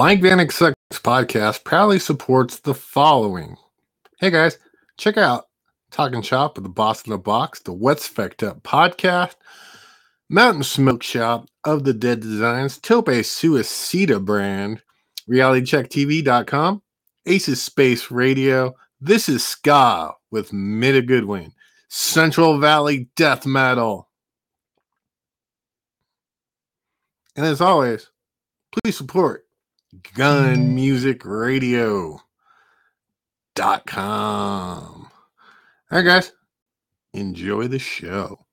Mike Vanek Sucks podcast proudly supports the following. Hey guys, check out Talking Shop with the Boss in the Box, the What's Fecked Up podcast, Mountain Smoke Shop of the Dead Designs, Tope Suicida brand, RealityCheckTV.com, Aces Space Radio. This is Ska with Mida Goodwin, Central Valley Death Metal. And as always, please support Gun Music Radio dot com. All right, guys, enjoy the show.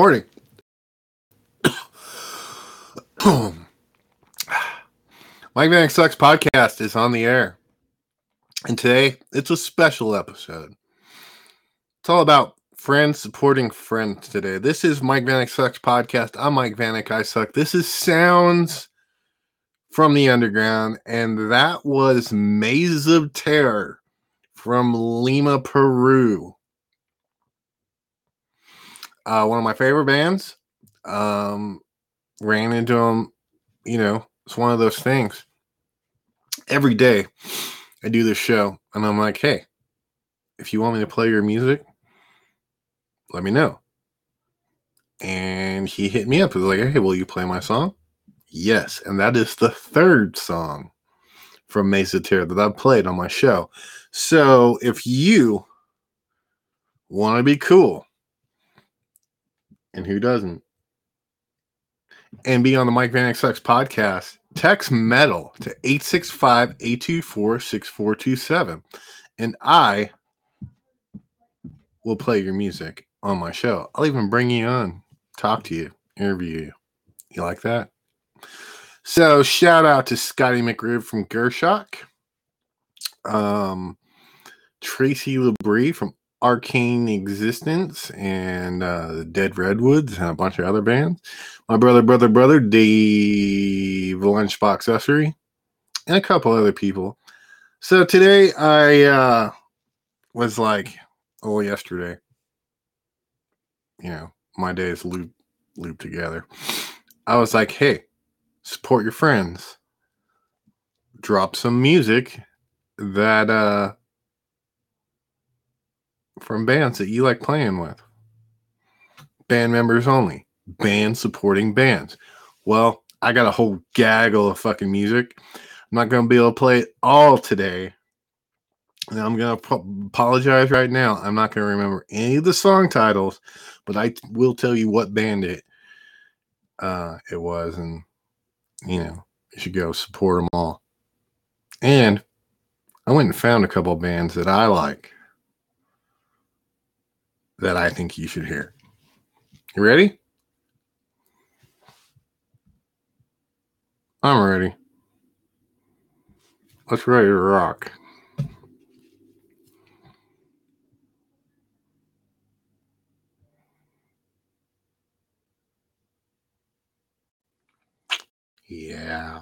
Morning. Mike Vanek Sucks podcast is on the air. And today it's a special episode. It's all about friends supporting friends today. This is Mike Vanek Sucks podcast. I'm Mike Vanek. I suck. This is Sounds from the Underground. And that was Maze of Terror from Lima, Peru uh, one of my favorite bands. Um, ran into them, you know, it's one of those things. Every day I do this show and I'm like, hey, if you want me to play your music, let me know. And he hit me up. He was like, hey, will you play my song? Yes. And that is the third song from Maze of Terror that I've played on my show. So if you want to be cool, and who doesn't, and be on the Mike Vanek Sucks podcast, text metal to 865 824 6427. And I will play your music on my show. I'll even bring you on, talk to you, interview you. You like that? So shout out to Scotty McRib from Gershock, um, Tracy Labrie from Arcane Existence and uh, Dead Redwoods and a bunch of other bands. My brother, brother, brother, Dave Lunchbox Ussery, and a couple other people. So today I uh, was like, oh, yesterday, you know, my days loop loop together. I was like, hey, support your friends. Drop some music that uh from bands that you like playing with. Band members only. Band supporting bands. Well, I got a whole gaggle of fucking music. I'm not going to be able to play it all today. And I'm going to apologize right now. I'm not going to remember any of the song titles, but I will tell you what band it uh, it was. And, you know, you should go support them all. And I went and found a couple bands that I like that I think you should hear. You ready? I'm ready. Let's ready to rock. Yeah.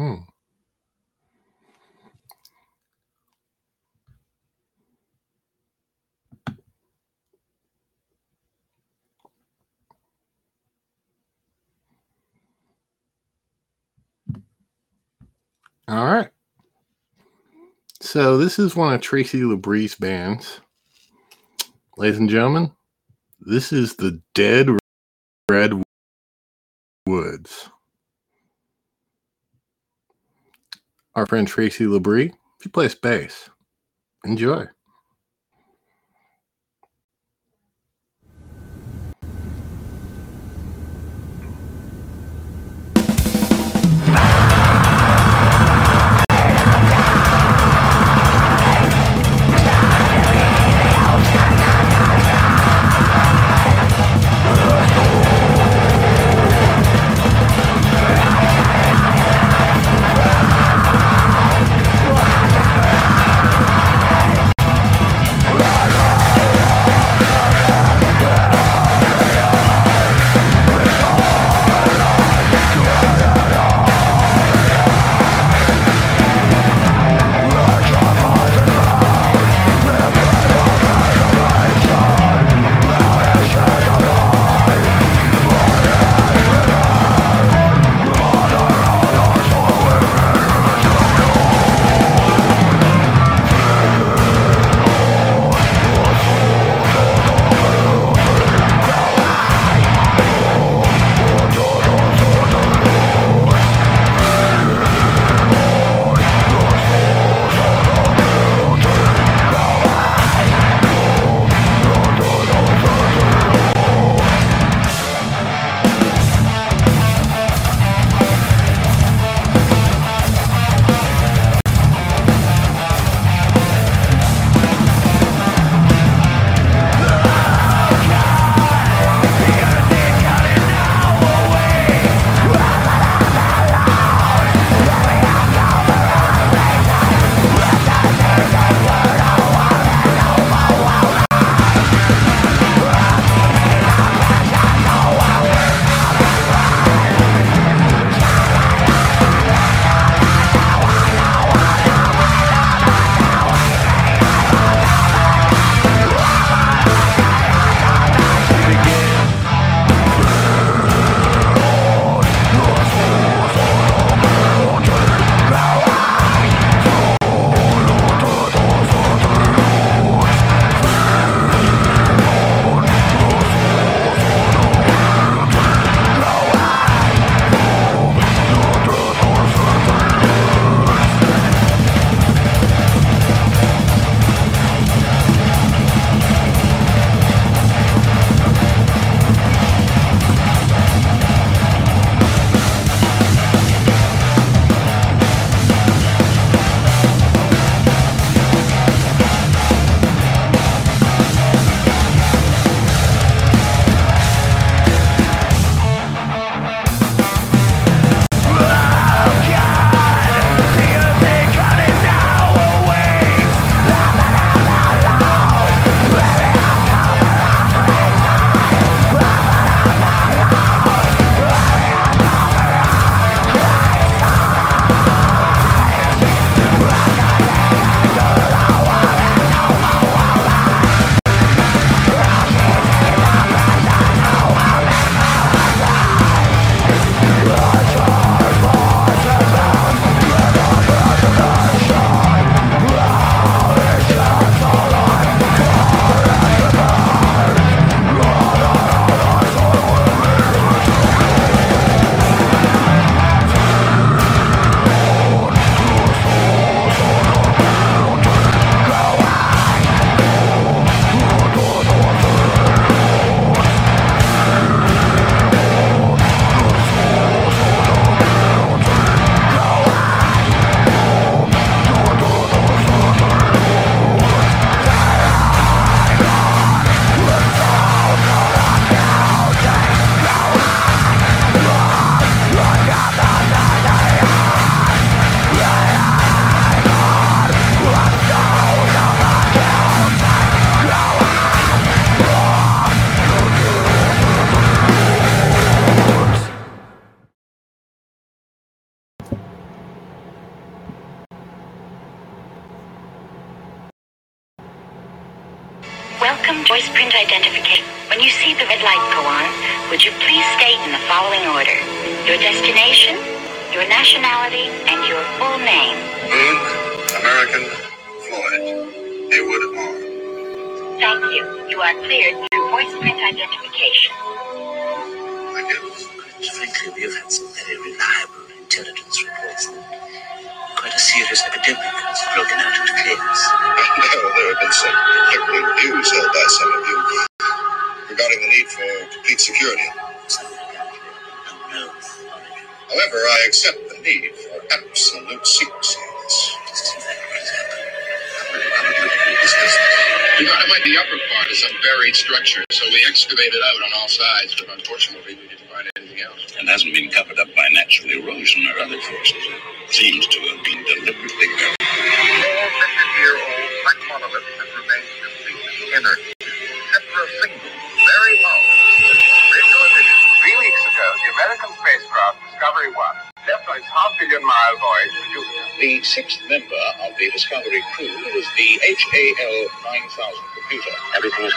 Hmm. All right. So this is one of Tracy Labrie's bands. Ladies and gentlemen, this is the Dead Red Woods. Our friend Tracy Labrie, he plays bass. Enjoy.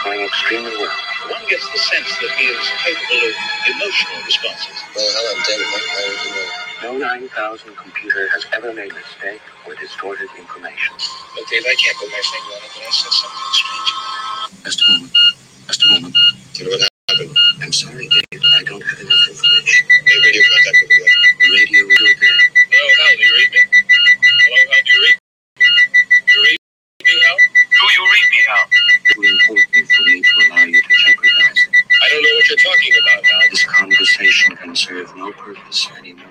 going extremely well. One gets the sense that he is capable of emotional responses. Well, hello, David. How are you? No 9000 computer has ever made a mistake or distorted information. Look, Dave, I can't put my finger on it, but I said something strange. Just a moment. Just a moment. Do you know what happened? I'm sorry, Dave. I don't have enough information. Maybe radio contact with the radio. Radio. With no purpose anymore.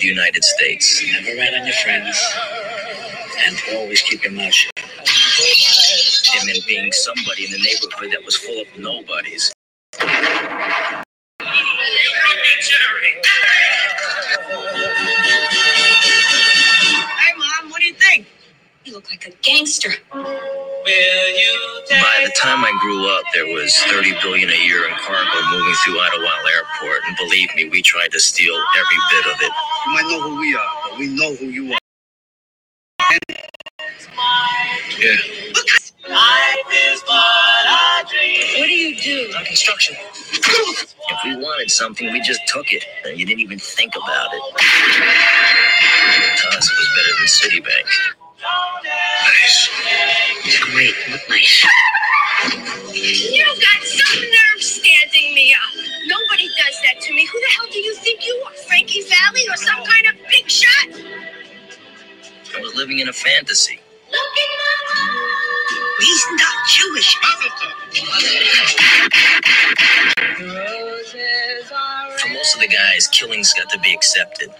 The United States. Never rat on your friends. And always keep your mouth shut. It meant being somebody in the neighborhood that was full of nobodies. Hi, Mom. What do you think? You look like a gangster. By the time I grew up, there was 30 billion a year in cargo moving through Idlewild Airport, and believe me, we tried to steal every bit of it. You might know who we are, but we know who you are. Yeah. What do you do? On construction. If we wanted something, we just took it, and you didn't even think about it. To us, it was better than Citibank. Nice. Great. Look nice. You got some nerve standing me up. Nobody does that to me. Who the hell do you think you are? Frankie Valli or some kind of big shot? I was living in a fantasy. He's not Jewish. For most of the guys, killings got to be accepted.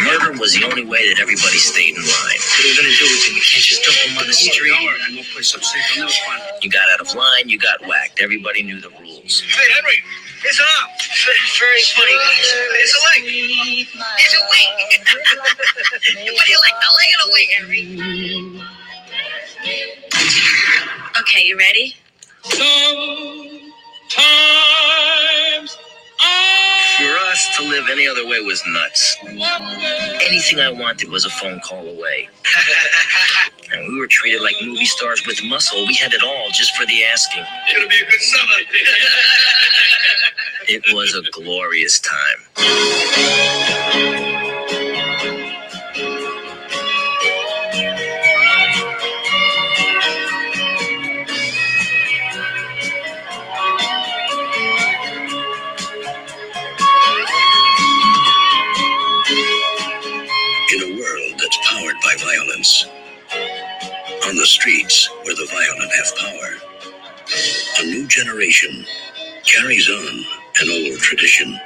Murder was the only way that everybody stayed in line. What are you gonna do with him? You can't just dump him on the street. And we'll play some safe on this one. You got out of line, you got whacked. Everybody knew the rules. Hey, Henry. Here's an arm. Very funny, guys. Here's a leg. It's a wing. what do you like, the leg or the wing, Henry? Okay, you ready? For us, to live any other way was nuts. Anything I wanted was a phone call away. and we were treated like movie stars with muscle. We had it all just for the asking. Gonna be a good summer. It was a glorious time. The streets where the violent have power, a new generation carries on an old tradition.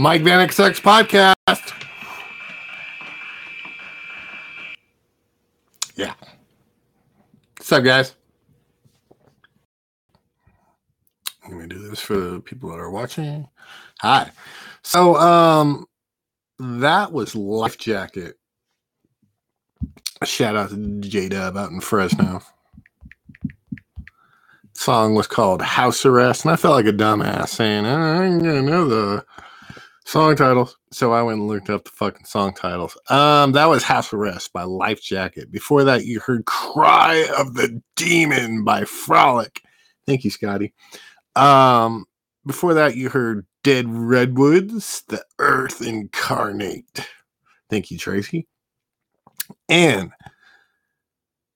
Mike Vanek Sucks podcast. Yeah. What's up, guys? Let me do this for the people that are watching. Hi. So, um, that was Life Jacket. Shout out to J Dub out in Fresno. Song was called House Arrest, and I felt like a dumbass saying, I ain't gonna know the song titles. So I went and looked up the fucking song titles. Um, that was House Arrest by Life Jacket. Before that, you heard Cry of the Demon by Frolic. Thank you, Scotty. Um, before that, you heard Dead Redwoods, The Earth Incarnate. Thank you, Tracy. And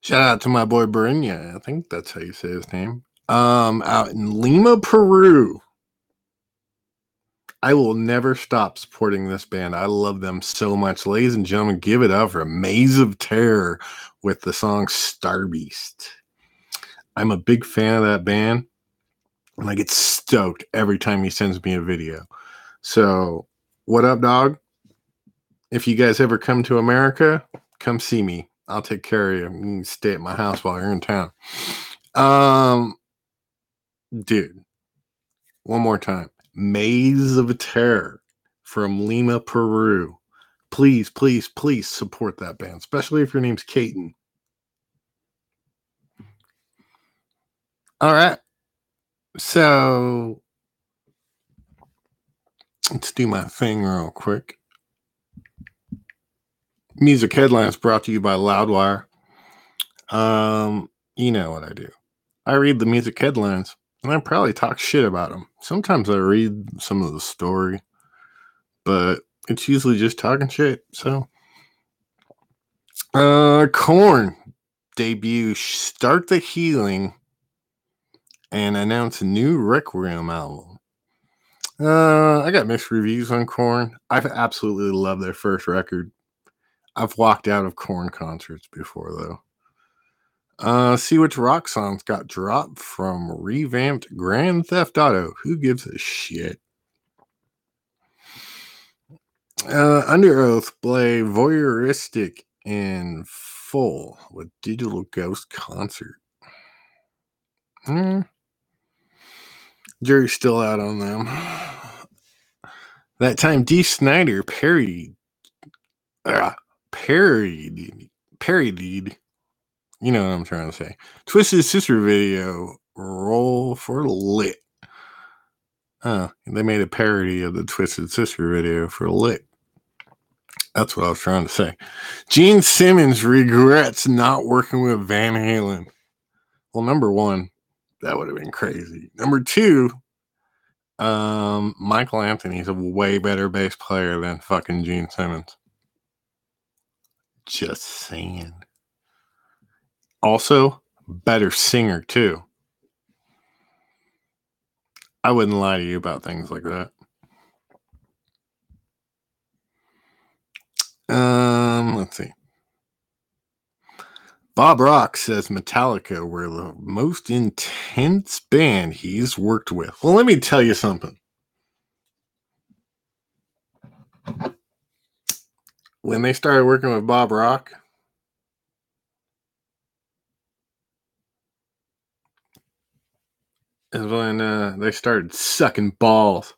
shout out to my boy Berinya. I think that's how you say his name. Um, out in Lima, Peru. I will never stop supporting this band. I love them so much. Ladies and gentlemen, give it up for a Maze of Terror with the song Star Beast. I'm a big fan of that band. And I get stoked every time he sends me a video. So, what up, dog? If you guys ever come to America, come see me. I'll take care of you. You can stay at my house while you're in town. Um, dude, one more time. Maze of Terror from Lima, Peru. Please, please, please support that band, especially if your name's Caton. All right. So let's do my thing real quick. Music headlines brought to you by Loudwire. Um, you know what I do. I read the music headlines and I probably talk shit about them. Sometimes I read some of the story, but it's usually just talking shit. So, uh, Korn debut Start the Healing and announce a new Requiem album. Uh, I got mixed reviews on Korn. I've absolutely loved their first record. I've walked out of Korn concerts before though. Uh, see which rock songs got dropped from revamped Grand Theft Auto. Who gives a shit? Uh, Underoath play voyeuristic in full with Digital Ghost concert. Hmm. Jury's still out on them. That time, Dee Snider parodied, uh, parodied. You know what I'm trying to say. Twisted Sister video roll for lit. Uh, they made a parody of the Twisted Sister video for lit. That's what I was trying to say. Gene Simmons regrets not working with Van Halen. Well, number one, that would have been crazy. Number two, um, Michael Anthony's a way better bass player than fucking Gene Simmons. Just saying. Also, better singer too. I wouldn't lie to you about things like that. Um, let's see. Bob Rock says Metallica were the most intense band he's worked with. Well, let me tell you something. When they started working with Bob Rock, is when uh, they started sucking balls.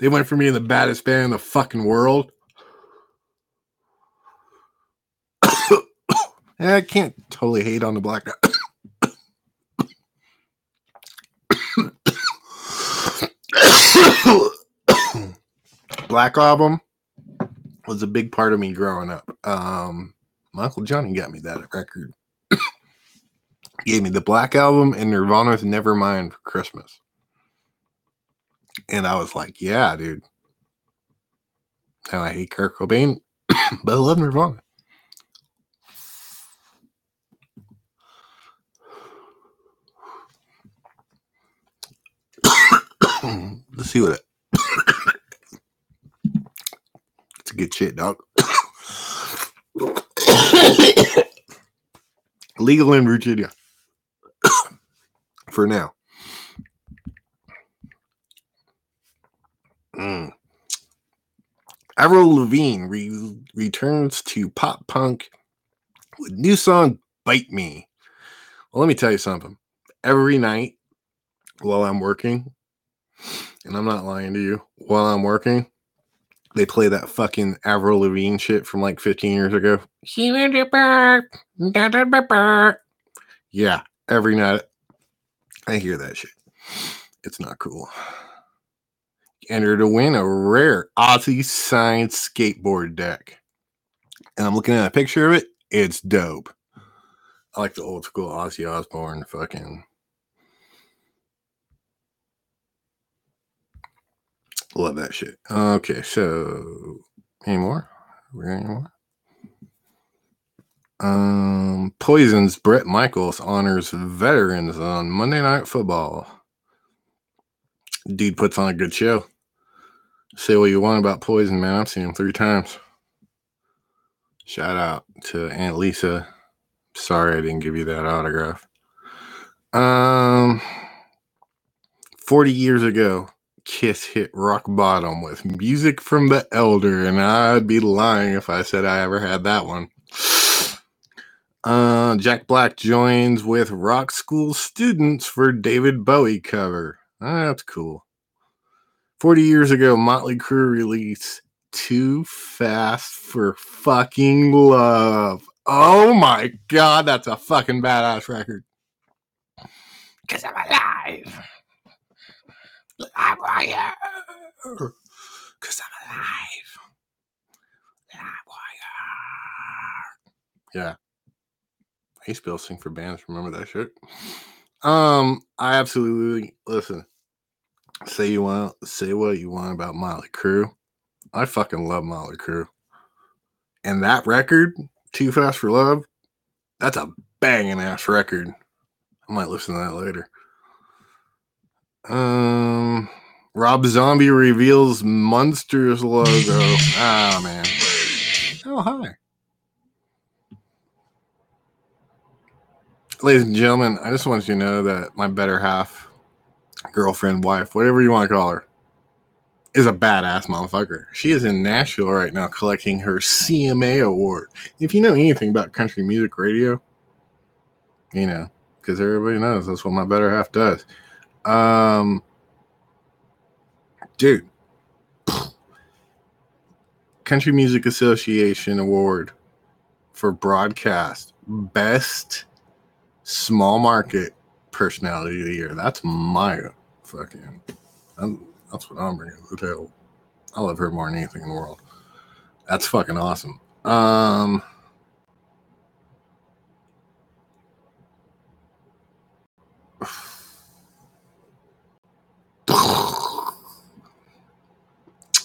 They went from being the baddest band in the fucking world I can't totally hate on the black black album was a big part of me growing up. Um, my uncle Johnny got me that record. Gave me the Black album and Nirvana's Nevermind for Christmas. And I was like, yeah, dude. And I hate Kurt Cobain, but I love Nirvana. Let's see what it. it's a good shit, dog. Legal in Virginia. For now. Mm. Avril Lavigne re- returns to pop punk with new song "Bite Me." Well, let me tell you something. Every night while I'm working, and I'm not lying to you, while I'm working, they play that fucking Avril Lavigne shit from like 15 years ago. Yeah, every night I hear that shit. It's not cool. Enter to win a rare Ozzy signed skateboard deck. And I'm looking at a picture of it. It's dope. I like the old school Ozzy Osbourne fucking. Love that shit. Okay, so any more? We got any more? Um, Poison's Bret Michaels honors veterans on Monday Night Football. Dude puts on a good show. Say what you want about Poison, man. I've seen him three times. Shout out to Aunt Lisa. Sorry I didn't give you that autograph. Um, 40 years ago, Kiss hit rock bottom with music from the Elder, and I'd be lying if I said I ever had that one. Uh, Jack Black joins with rock school students for David Bowie cover. That's cool. 40 years ago, Motley Crue released Too Fast for Fucking Love. Oh my god, that's a fucking badass record. Cause I'm alive. Live wire. Cause I'm alive. Live wire. Yeah. I used sing for bands. Remember that shit? Um, I absolutely listen. Say you want say what you want about Motley Crue. I fucking love Motley Crue. And that record, Too Fast for Love, that's a banging ass record. I might listen to that later. Um Rob Zombie reveals Munsters logo. Ah man. Oh hi. Ladies and gentlemen, I just want you to know that my better half, girlfriend, wife, whatever you want to call her, is a badass motherfucker. She is in Nashville right now collecting her CMA award. If you know anything about country music radio, you know, because everybody knows that's what my better half does. Um, dude, Country Music Association Award for broadcast best small market personality of the year. That's my fucking. I'm, that's what I'm bringing to the table. I love her more than anything in the world. That's fucking awesome. Um.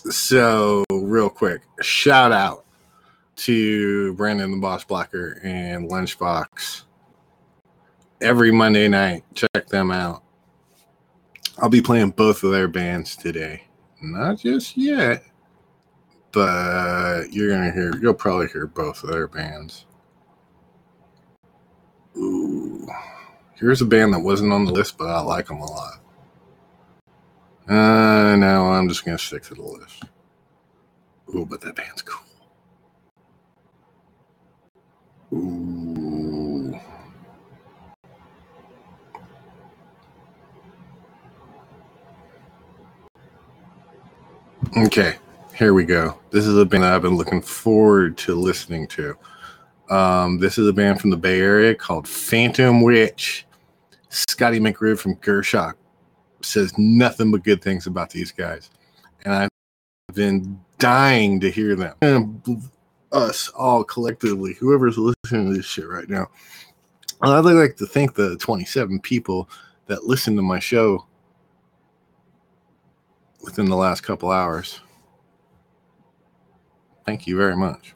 So, real quick, shout out to Brandon the Boss Blacker and Lunchbox every Monday night. Check them out. I'll be playing both of their bands today. Not just yet, but you're gonna hear. You'll probably hear both of their bands. Ooh, here's a band that wasn't on the list, but I like them a lot. Uh, no, I'm just gonna stick to the list. Ooh, but that band's cool. Ooh. Okay, here we go. This is a band I've been looking forward to listening to. Um, this is a band from the Bay Area called Phantom Witch. Scotty McRib from Gershock says nothing but good things about these guys. And I've been dying to hear them. And us all collectively, whoever's listening to this shit right now. I'd like to thank the 27 people that listen to my show within the last couple hours. Thank you very much.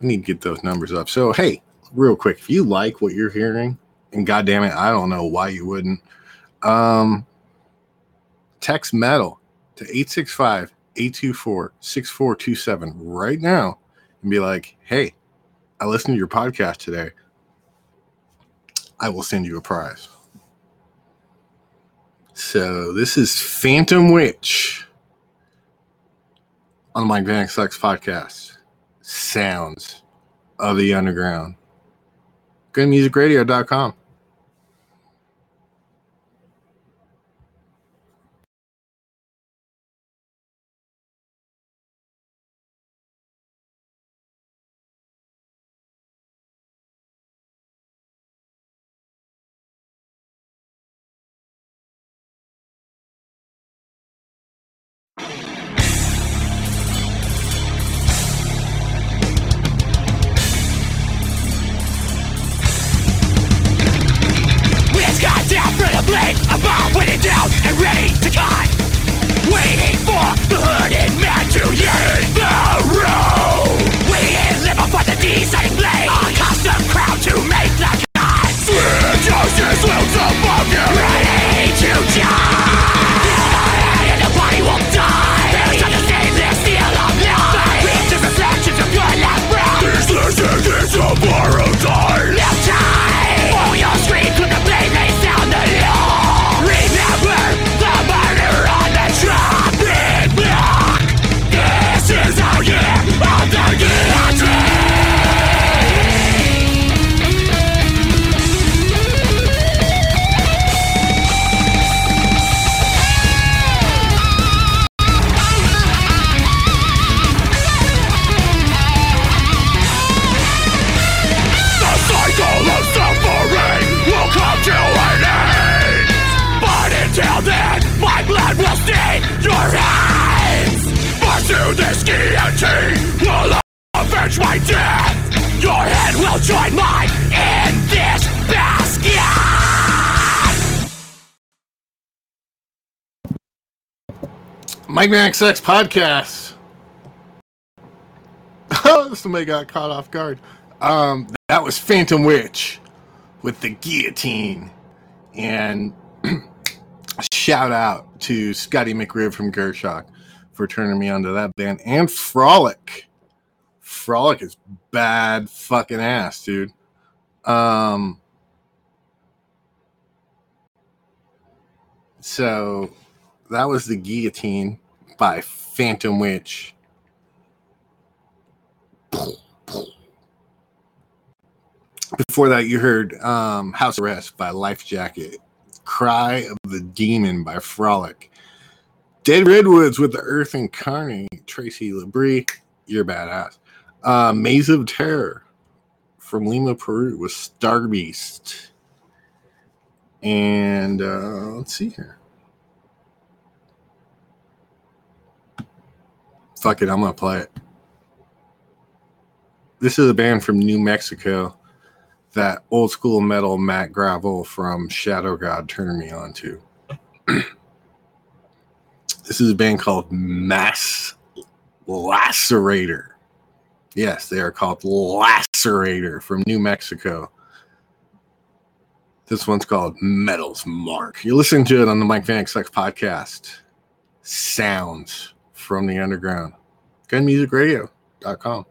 We need to get those numbers up. So, hey, real quick, if you like what you're hearing, and goddamn it, I don't know why you wouldn't, um, text metal to 865 824 6427 right now and be like, hey, I listened to your podcast today. I will send you a prize. So this is Phantom Witch on the Mike Vanek Sucks podcast. Sounds of the Underground. GoodMusicRadio.com. Mike Vanek Sucks podcast. Oh, somebody got caught off guard. Um, that was Phantom Witch with the guillotine. And shout out to Scotty McRib from Gershock for turning me onto that band and Frolic. Frolic is bad fucking ass, dude. Um, so that was the guillotine by Phantom Witch. Before that, you heard um, House Arrest by Life Jacket, Cry of the Demon by Frolic, Dead Redwoods with the Earth Incarnate, Tracy Labrie, you're badass. Uh, Maze of Terror from Lima, Peru with Star Beast. And uh, let's see here. Fuck it, I'm gonna play it. This is a band from New Mexico that old school metal Matt Gravel from Shadow God turned me on to. this is a band called Mass Lacerator. Yes, they are called Lacerator from New Mexico. This one's called Metal's Mark. You're listening to it on the Mike Vanek Sucks podcast. Sounds from the underground. Gunmusicradio.com.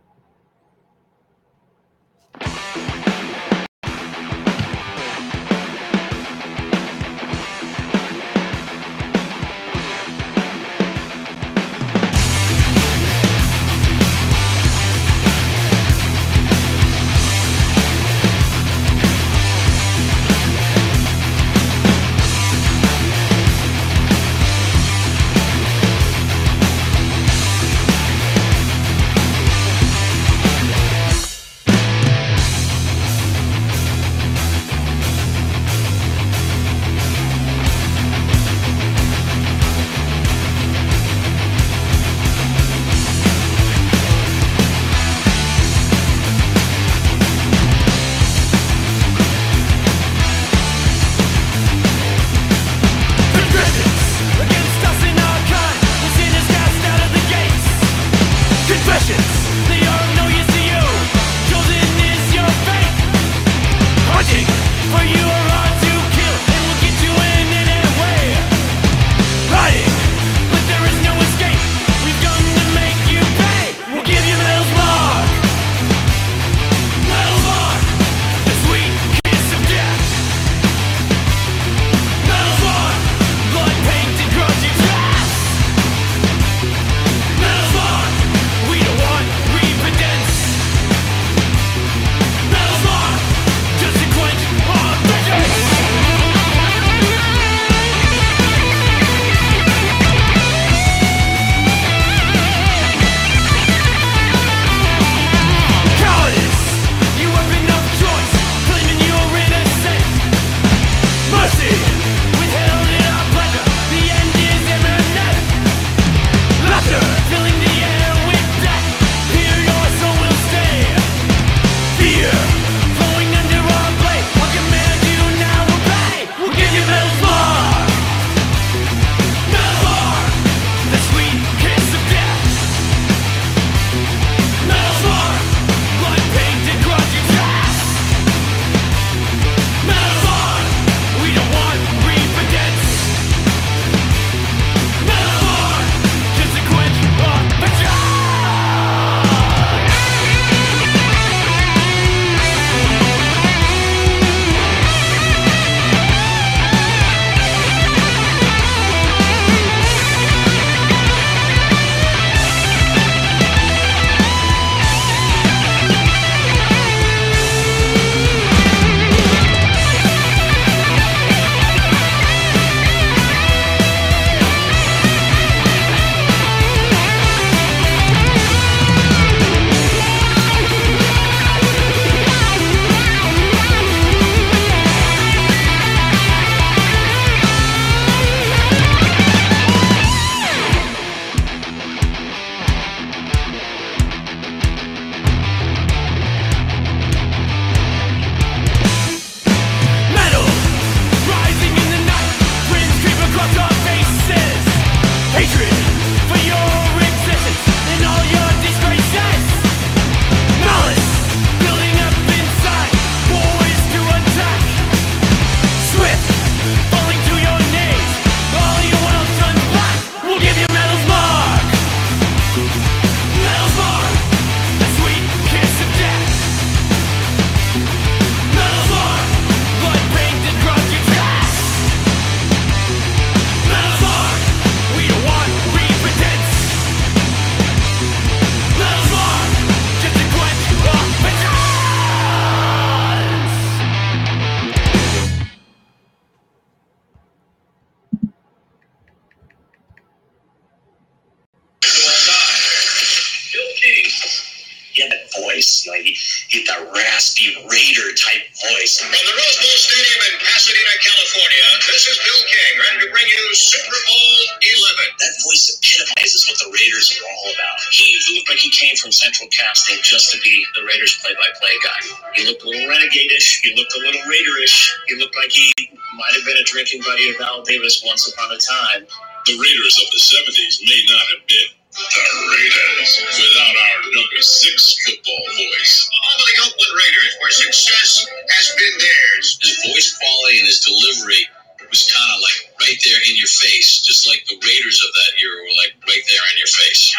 drinking buddy of Al Davis once upon a time. The Raiders of the 70s may not have been the Raiders without our number six football voice. All of the Oakland Raiders, where success has been theirs. His voice quality and his delivery was kind of like right there in your face, just like the Raiders of that era were like right there in your face.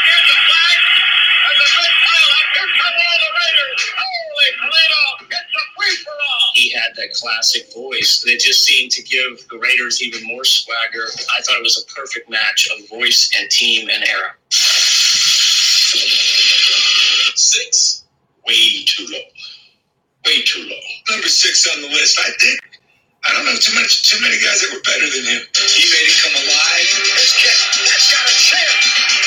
Had that classic voice that just seemed to give the Raiders even more swagger. I thought it was a perfect match of voice and team and era. Six, way too low. Way too low. Number six on the list, I think. I don't know too much, too many guys that were better than him. He made it come alive. This kid, that's got a chance.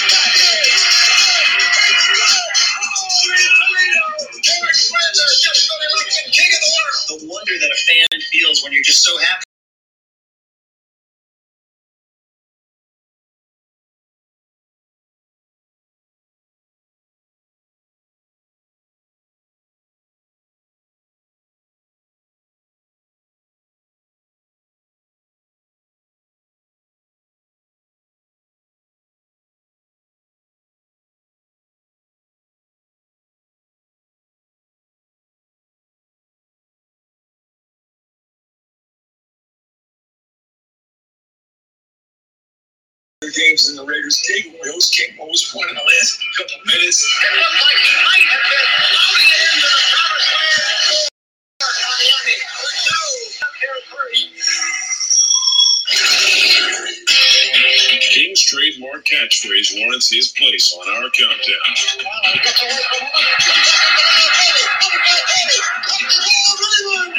Eric Sanders just got elected king of the world. The wonder that a fan feels when you're just so happy. Games in the Raiders game. Rose came almost won in the last couple minutes. It looked like he might have been loading it into the promised land for Miami. No, here three. King's trademark catchphrase warrants his place on our countdown. Allen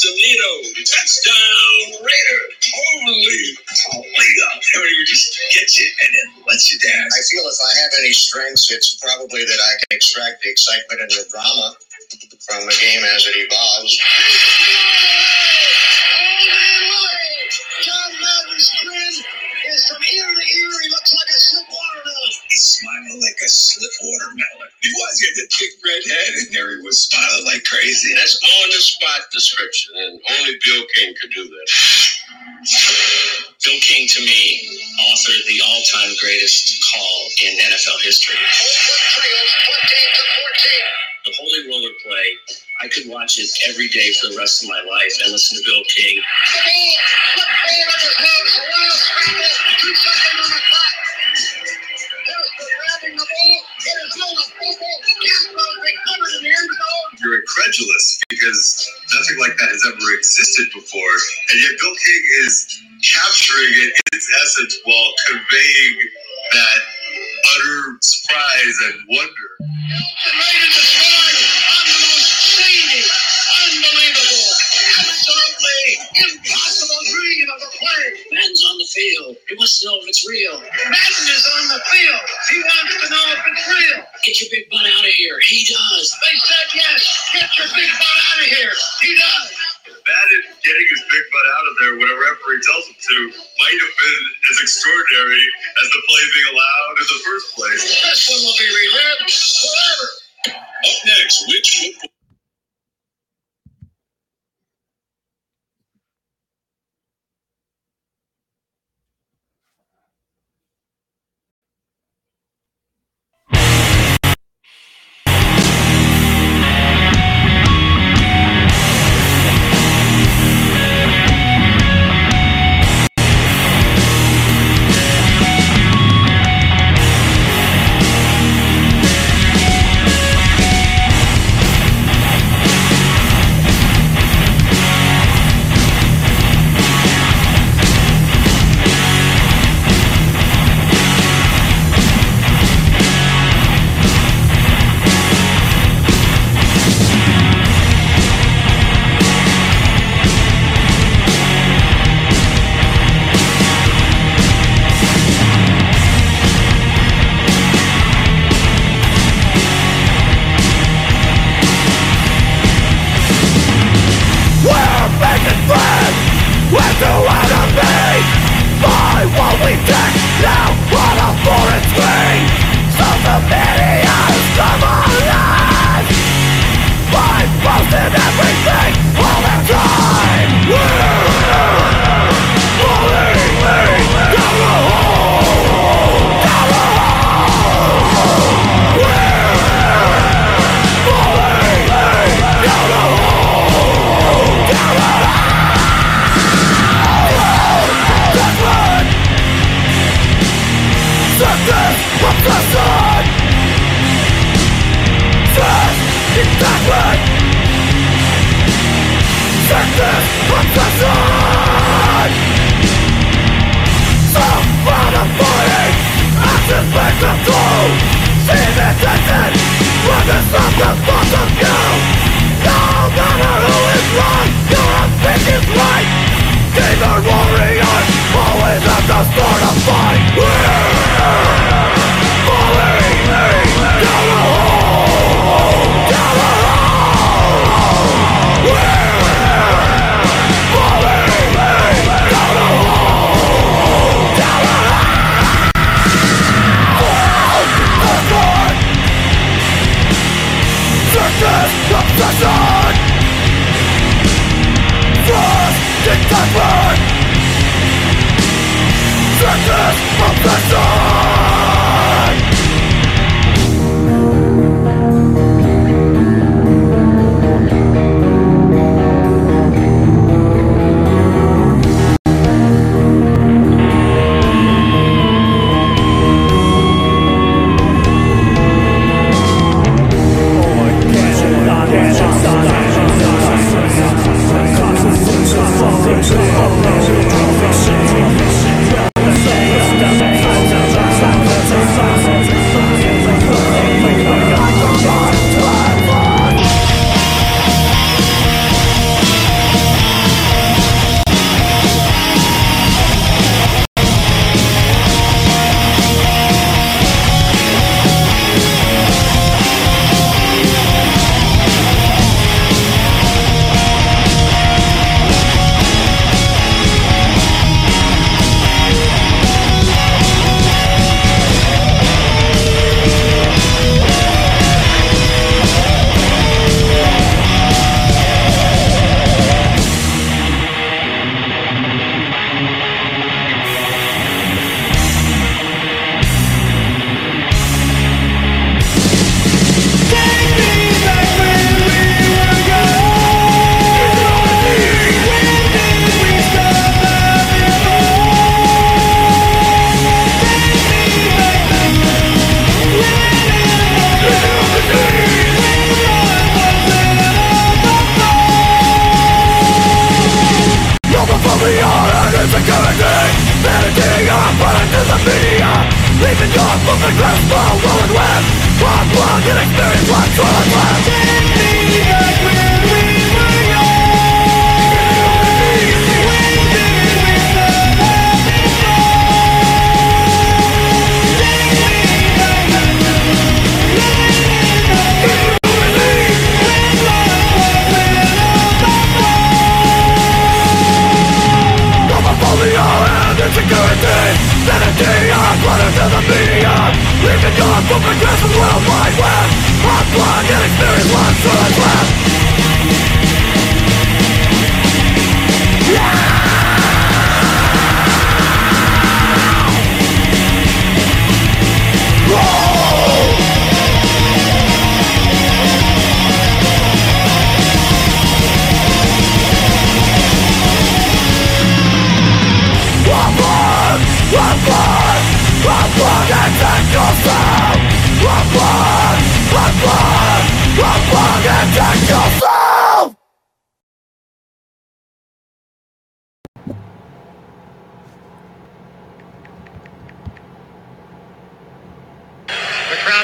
Toledo! Touchdown Raider! Holy Toledo! It just gets you and then lets you down. I feel if I have any strengths, it's probably that I can extract the excitement and the drama from the game as it evolves. He's smiling like a slit watermelon. He was, he had the thick red head, and there he was smiling like crazy. That's on the spot description, and only Bill King could do that. Bill King, to me, authored the all-time greatest call in NFL history. Oakland trails 14 to 14. The Holy Roller play, I could watch it every day for the rest of my life and listen to Bill King. You're incredulous because nothing like that has ever existed before, and yet Bill King is capturing it in its essence while conveying that utter surprise and wonder. Impossible dream of a play. Madden's on the field. He wants to know if it's real. Madden is on the field. He wants to know if it's real. Get your big butt out of here. He does. They said yes. Get your big butt out of here. He does. Madden getting his big butt out of there when a referee tells him to might have been as extraordinary as the play being allowed in the first place. This one will be relived forever. Up next, which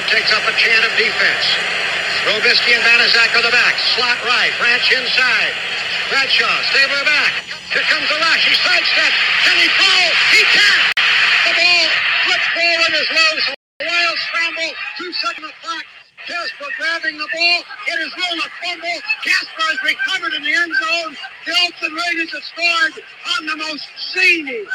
The takes up a chant of defense. Robisky and Banaszak are the back. Slot right. Branch inside. Bradshaw, Stabler back. Here comes the rush. He sidesteps. Can he throw? He can. The ball flips forward loose. A wild scramble. Two second the clock. Casper grabbing the ball. It is ruled a fumble. Casper is recovered in the end zone. The Oakland Raiders have scored on the most zany,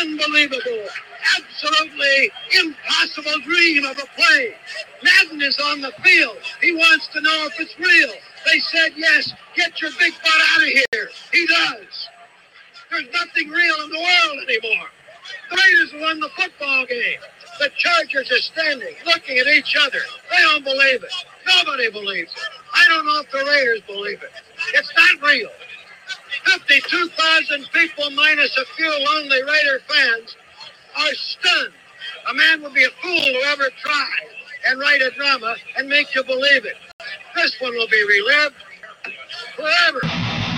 unbelievable, absolutely impossible dream of a play. Madden is on the field. He wants to know if it's real. They said yes. Get your big butt out of here. He does. There's nothing real in the world anymore. The Raiders won the football game. The Chargers are standing, looking at each other. They don't believe it. Nobody believes it. I don't know if the Raiders believe it. It's not real. 52,000 people minus a few lonely Raider fans are stunned. A man would be a fool to ever try and write a drama and make you believe it. This one will be relived forever.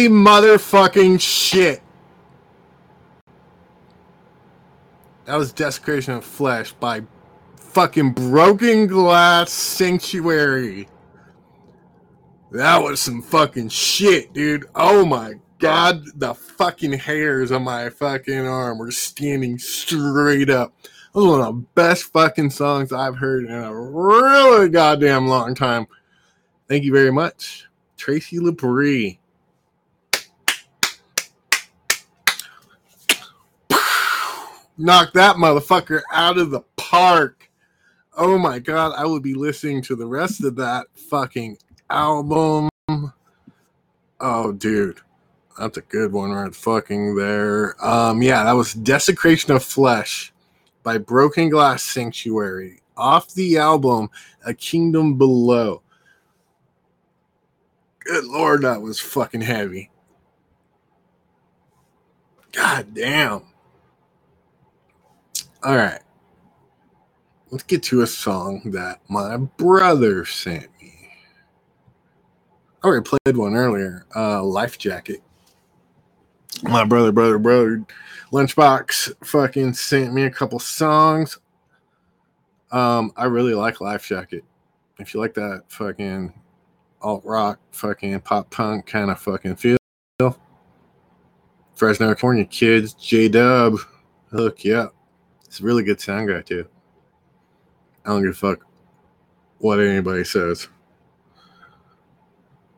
Holy motherfucking shit. That was Desecration of Flesh by fucking Broken Glass Sanctuary. That was some fucking shit, dude. Oh my god, the fucking hairs on my fucking arm were standing straight up. That was one of the best fucking songs I've heard in a really goddamn long time. Thank you very much, Tracy LeBrie. Knock that motherfucker out of the park. Oh my god, I would be listening to the rest of that fucking album. Oh, dude. That's a good one right fucking there. Um, yeah, that was Desecration of Flesh by Broken Glass Sanctuary off the album A Kingdom Below. Good lord, that was fucking heavy. God damn. All right. Let's get to a song that my brother sent me. I already played one earlier. Uh, Life Jacket. My brother, brother, brother, Lunchbox fucking sent me a couple songs. Um, I really like Life Jacket. If you like that fucking alt rock, fucking pop punk kind of fucking feel, Fresno, California kids, J Dub, hook you up. It's a really good sound guy too. I don't give a fuck what anybody says.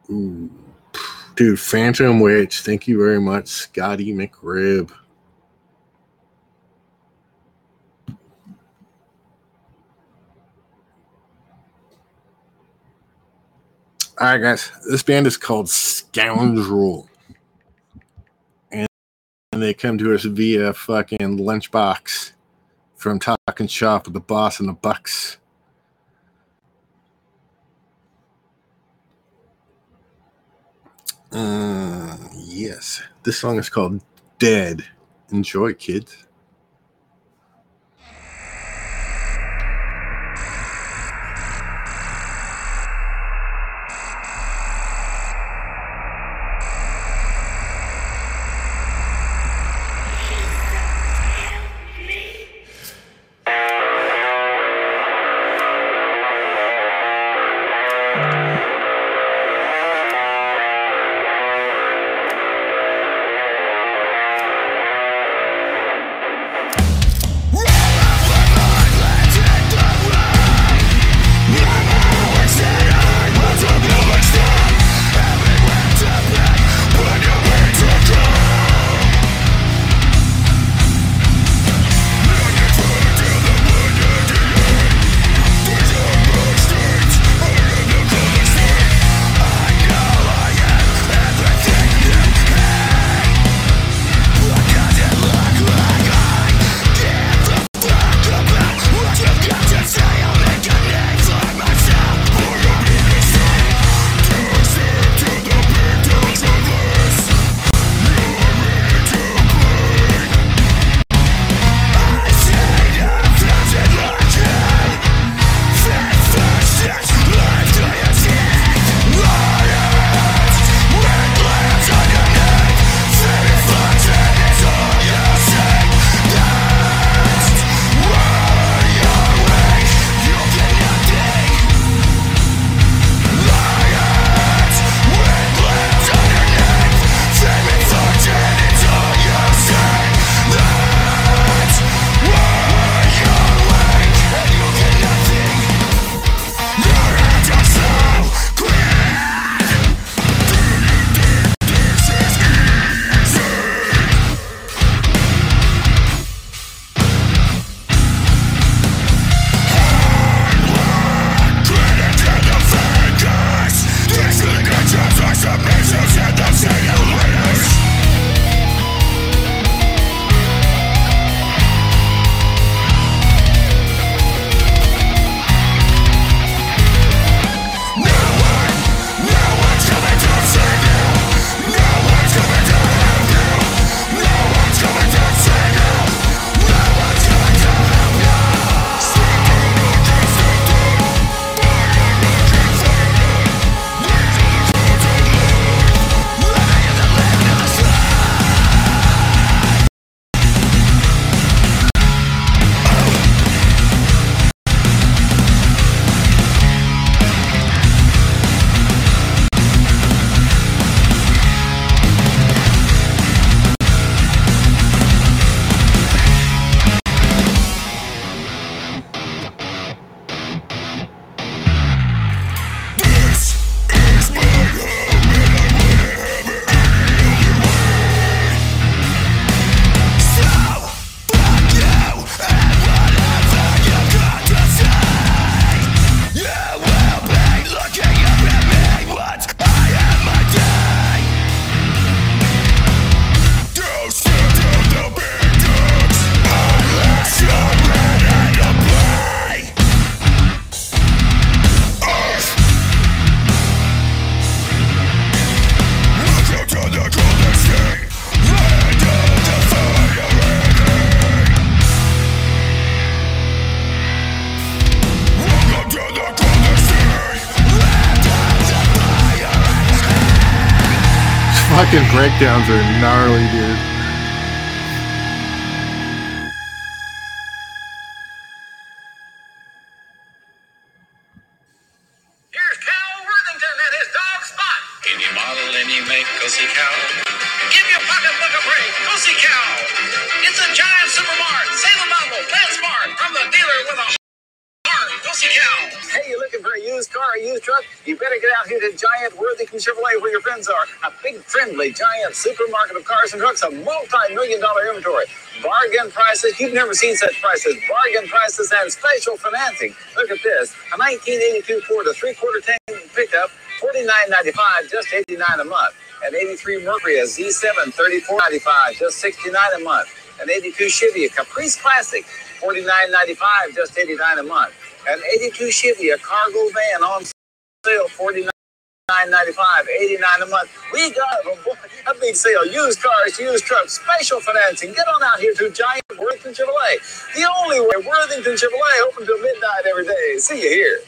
Ooh. Dude, Phantom Witch, thank you very much, Scotty McRib. All right, guys. This band is called Scoundrel. And they come to us via fucking lunchbox from Talking Shop with the Boss and the Bucks. Uh, yes. This song is called Dead. Enjoy, kids. Breakdowns are gnarly, dude. Big, friendly, giant supermarket of cars and trucks, a multi-million dollar inventory. Bargain prices. You've never seen such prices. Bargain prices and special financing. Look at this. A 1982 Ford, a three-quarter tank pickup, $49.95, just 89 a month. An 83 Mercury, a Z7, $34.95, just 69 a month. An 82 Chevy, a Caprice Classic, $49.95, just 89 a month. An 82 Chevy, a cargo van on sale, $49.95, 89 a month. We got. A big sale. Used cars, used trucks, special financing. Get on out here to Giant Worthington Chevrolet. The only way, Worthington Chevrolet, open till midnight every day. See you here.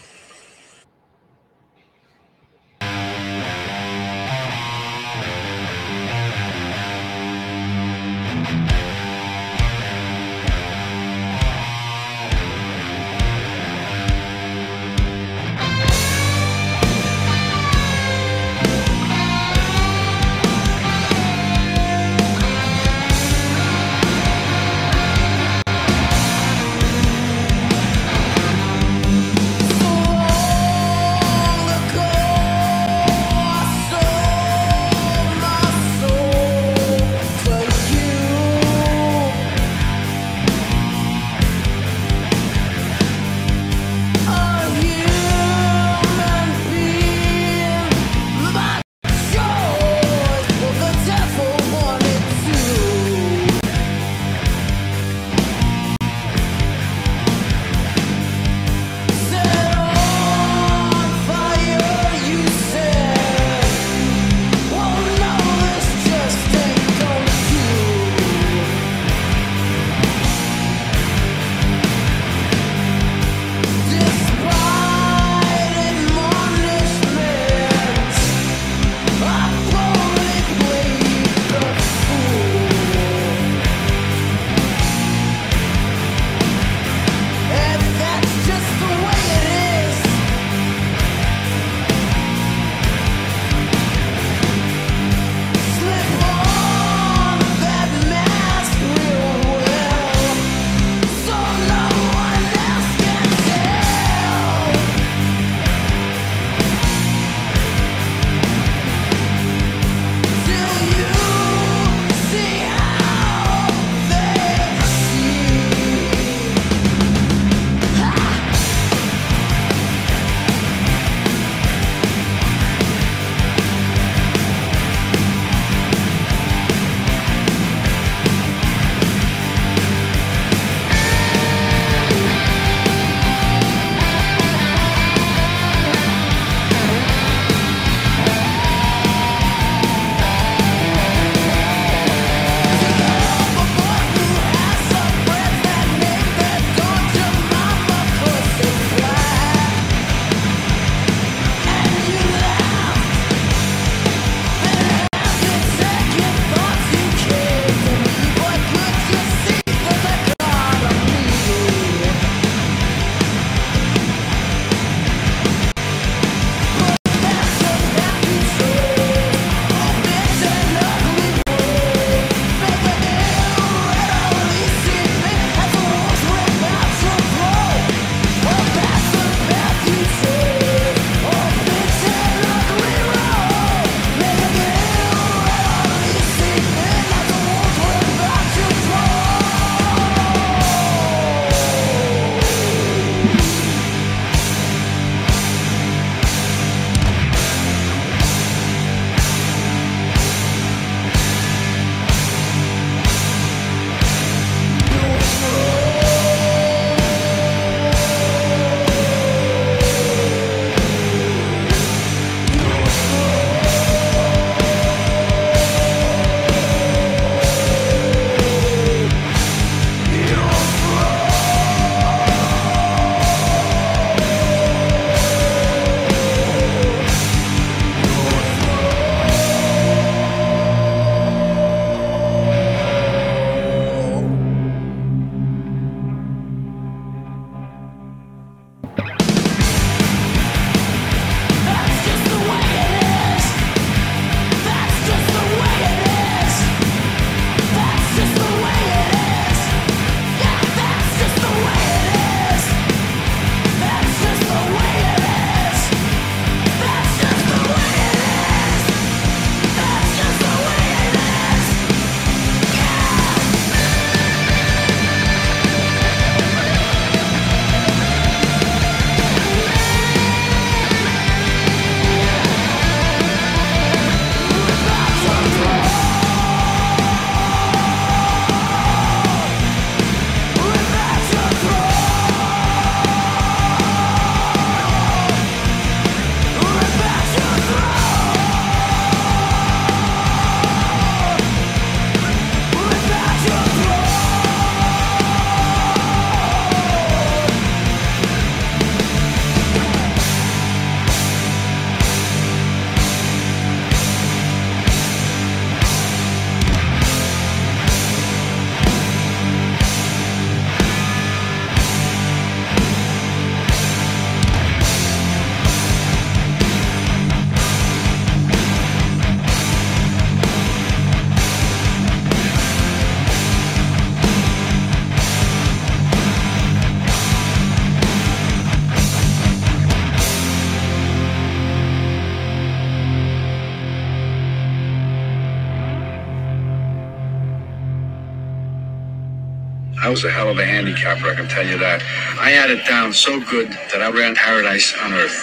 Was a hell of a handicapper, I can tell you that. I had it down so good that I ran paradise on earth.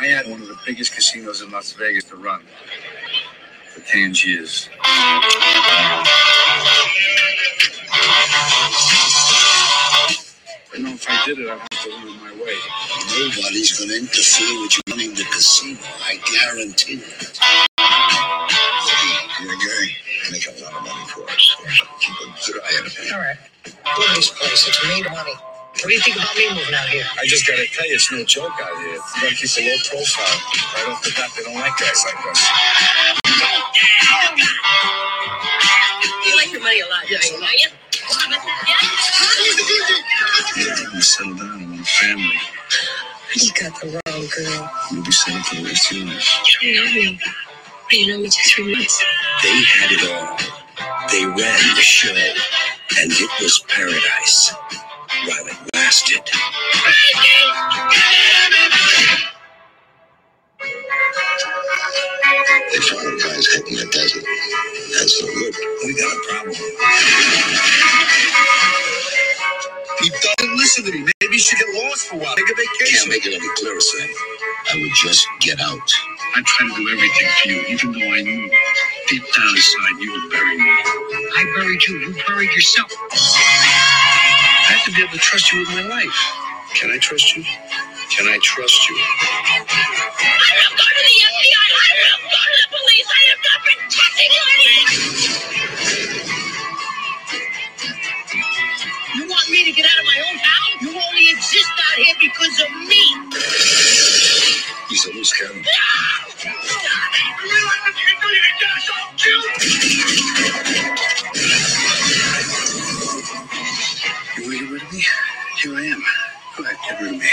I had one of the biggest casinos in Las Vegas to run for 10 years. I know if I did it, I'd have to run my way. Nobody's going to interfere with you running the casino. I guarantee it. Eye on it. All right. This place. It's made money. What do you think about me moving out here? I just gotta tell you, it's no joke out here. You gotta keep a low profile. Right off the bat, they don't like guys like us. You like your money a lot, don't you? Yeah, we settle down and want a family. You got the wrong girl. You'll be settled for the rest of your life. You don't know me. You know me just three months. They had it all. They ran the show. And it was paradise while it lasted. They found a guys hitting the desert. That's no good. We got a problem. He doesn't listen to me. Maybe you should get lost for a while. Take a vacation. Can't make it any clearer, Sam. I would just get out. I tried to do everything for you, even though I knew deep down inside you would bury me. I buried you. You buried yourself. I have to be able to trust you with my life. Can I trust you? Can I trust you? I will go to the FBI. I will go to the police. I am not protecting you anymore. You want me to get out of my own town? You only exist out here because of me. He's a loose cannon. You of me? Here I am. Go ahead, get rid of me.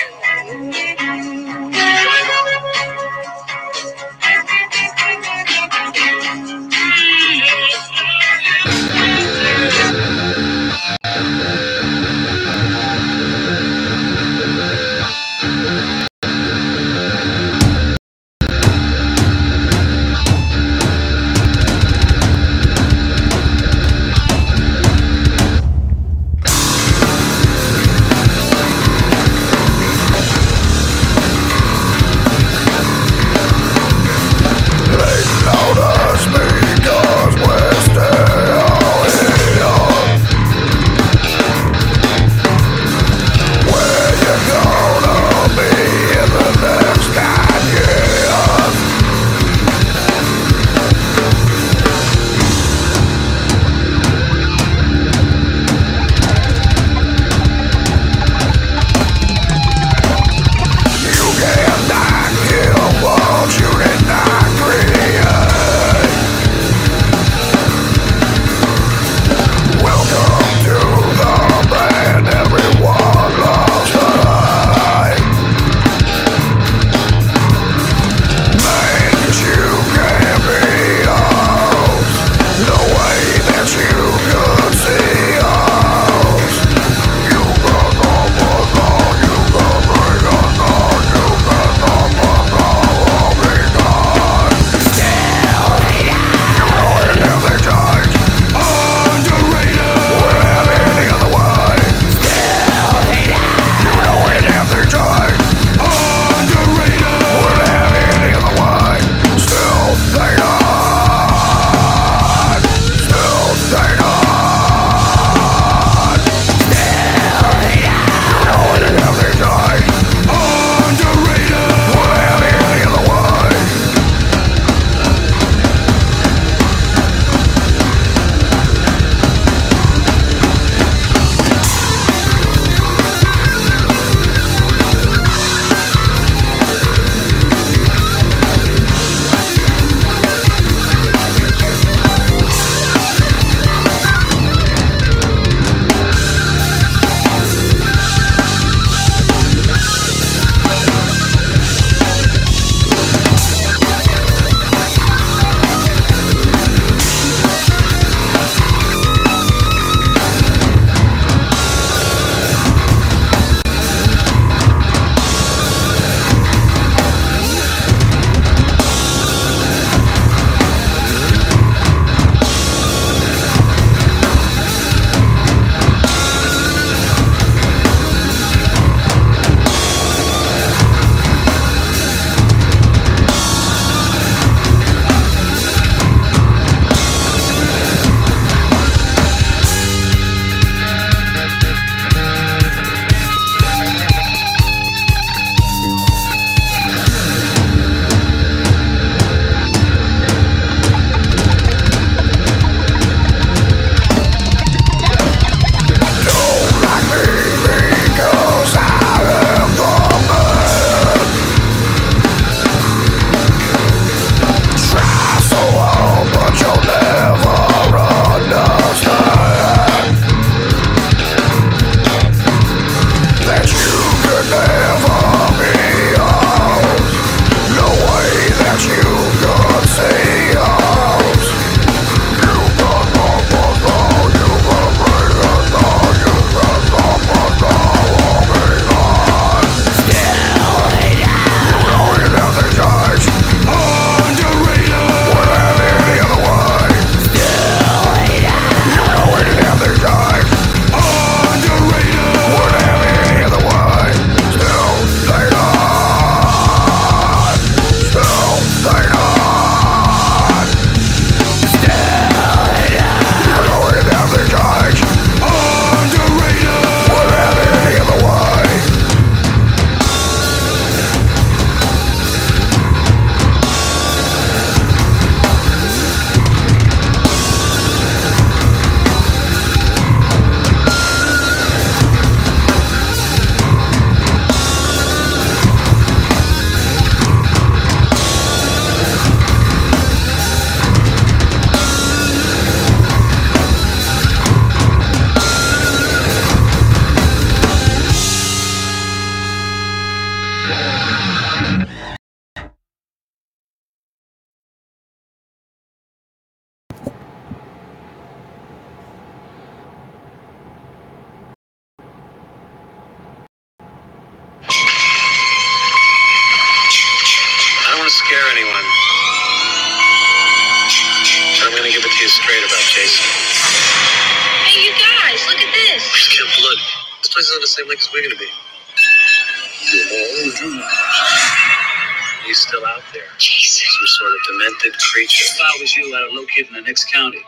some sort of demented creature. If I was you, I'd locate in the next county.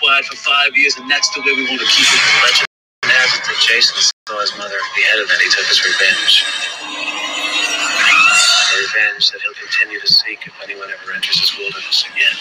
Quiet for five years, and that's the way we want to keep it. Legend has it that Jason saw his mother beheaded, and he took his revenge. A revenge that he'll continue to seek if anyone ever enters his wilderness again.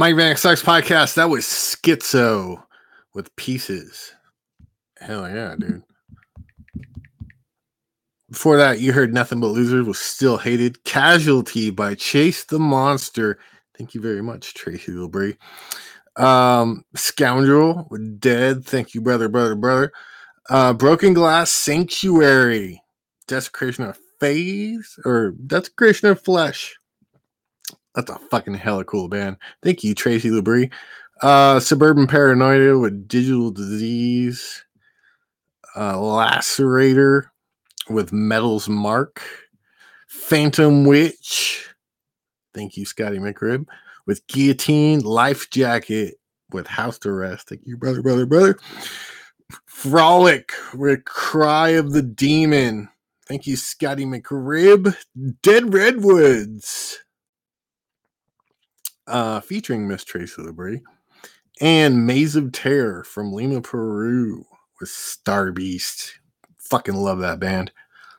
Mike Vanek Sucks podcast. That was Schizo with pieces. Hell yeah, dude. Before that, you heard Nothing But Losers was Still Hated. Casualty by Chase the Monster. Thank you very much, Tracy Labrie. Um, Scoundrel with Dead. Thank you, brother, brother, brother. Uh, Broken Glass Sanctuary. Desecration of Phase or Desecration of Flesh. That's a fucking hella cool band. Thank you, Tracy Labrie. Uh, Suburban Paranoia with Digital Disease. Uh, Lacerator with Metal's Mark. Phantom Witch. Thank you, Scotty McRib. With Guillotine. Life Jacket with House Arrest. Thank you, brother, brother, brother. Frolic with Cry of the Demon. Thank you, Scotty McRib. Dead Redwoods uh, featuring Miss Tracy Labrie, and Maze of Terror from Lima, Peru with Star Beast. Fucking love that band.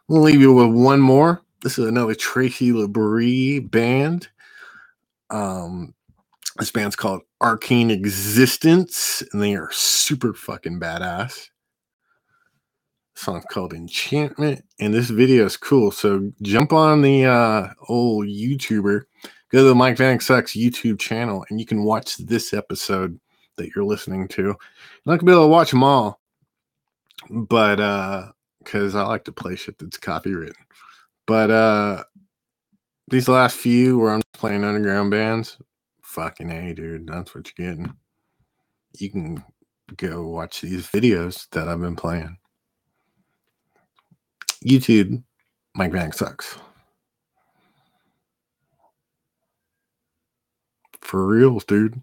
Gonna leave you with one more. This is another Tracy Labrie band. Um, this band's called Arcane Existence, and they are super fucking badass. The song's called Enchantment, and this video is cool. So jump on the uh, old YouTuber go to the Mike Vanek Sucks YouTube channel and you can watch this episode that you're listening to. You're not gonna be able to watch them all, but uh, because I like to play shit that's copywritten. But uh, these last few where I'm playing underground bands, fucking a, dude, that's what you're getting. You can go watch these videos that I've been playing. YouTube, Mike Vanek Sucks. For reals, dude.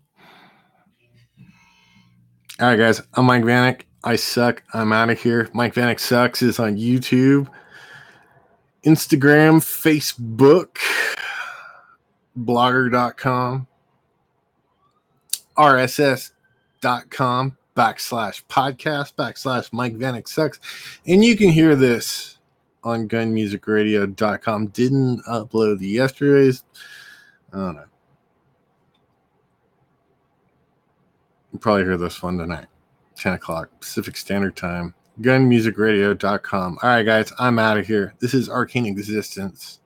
All right, guys. I'm Mike Vanek. I suck. I'm out of here. Mike Vanek sucks is on YouTube, Instagram, Facebook, blogger.com, rss.com backslash podcast backslash Mike Vanek sucks. And you can hear this on gunmusicradio.com. Didn't upload the yesterday's. I don't know. You'll probably hear this one tonight, 10 o'clock Pacific Standard Time. Gunmusicradio.com. All right, guys, I'm out of here. This is Arcane Existence.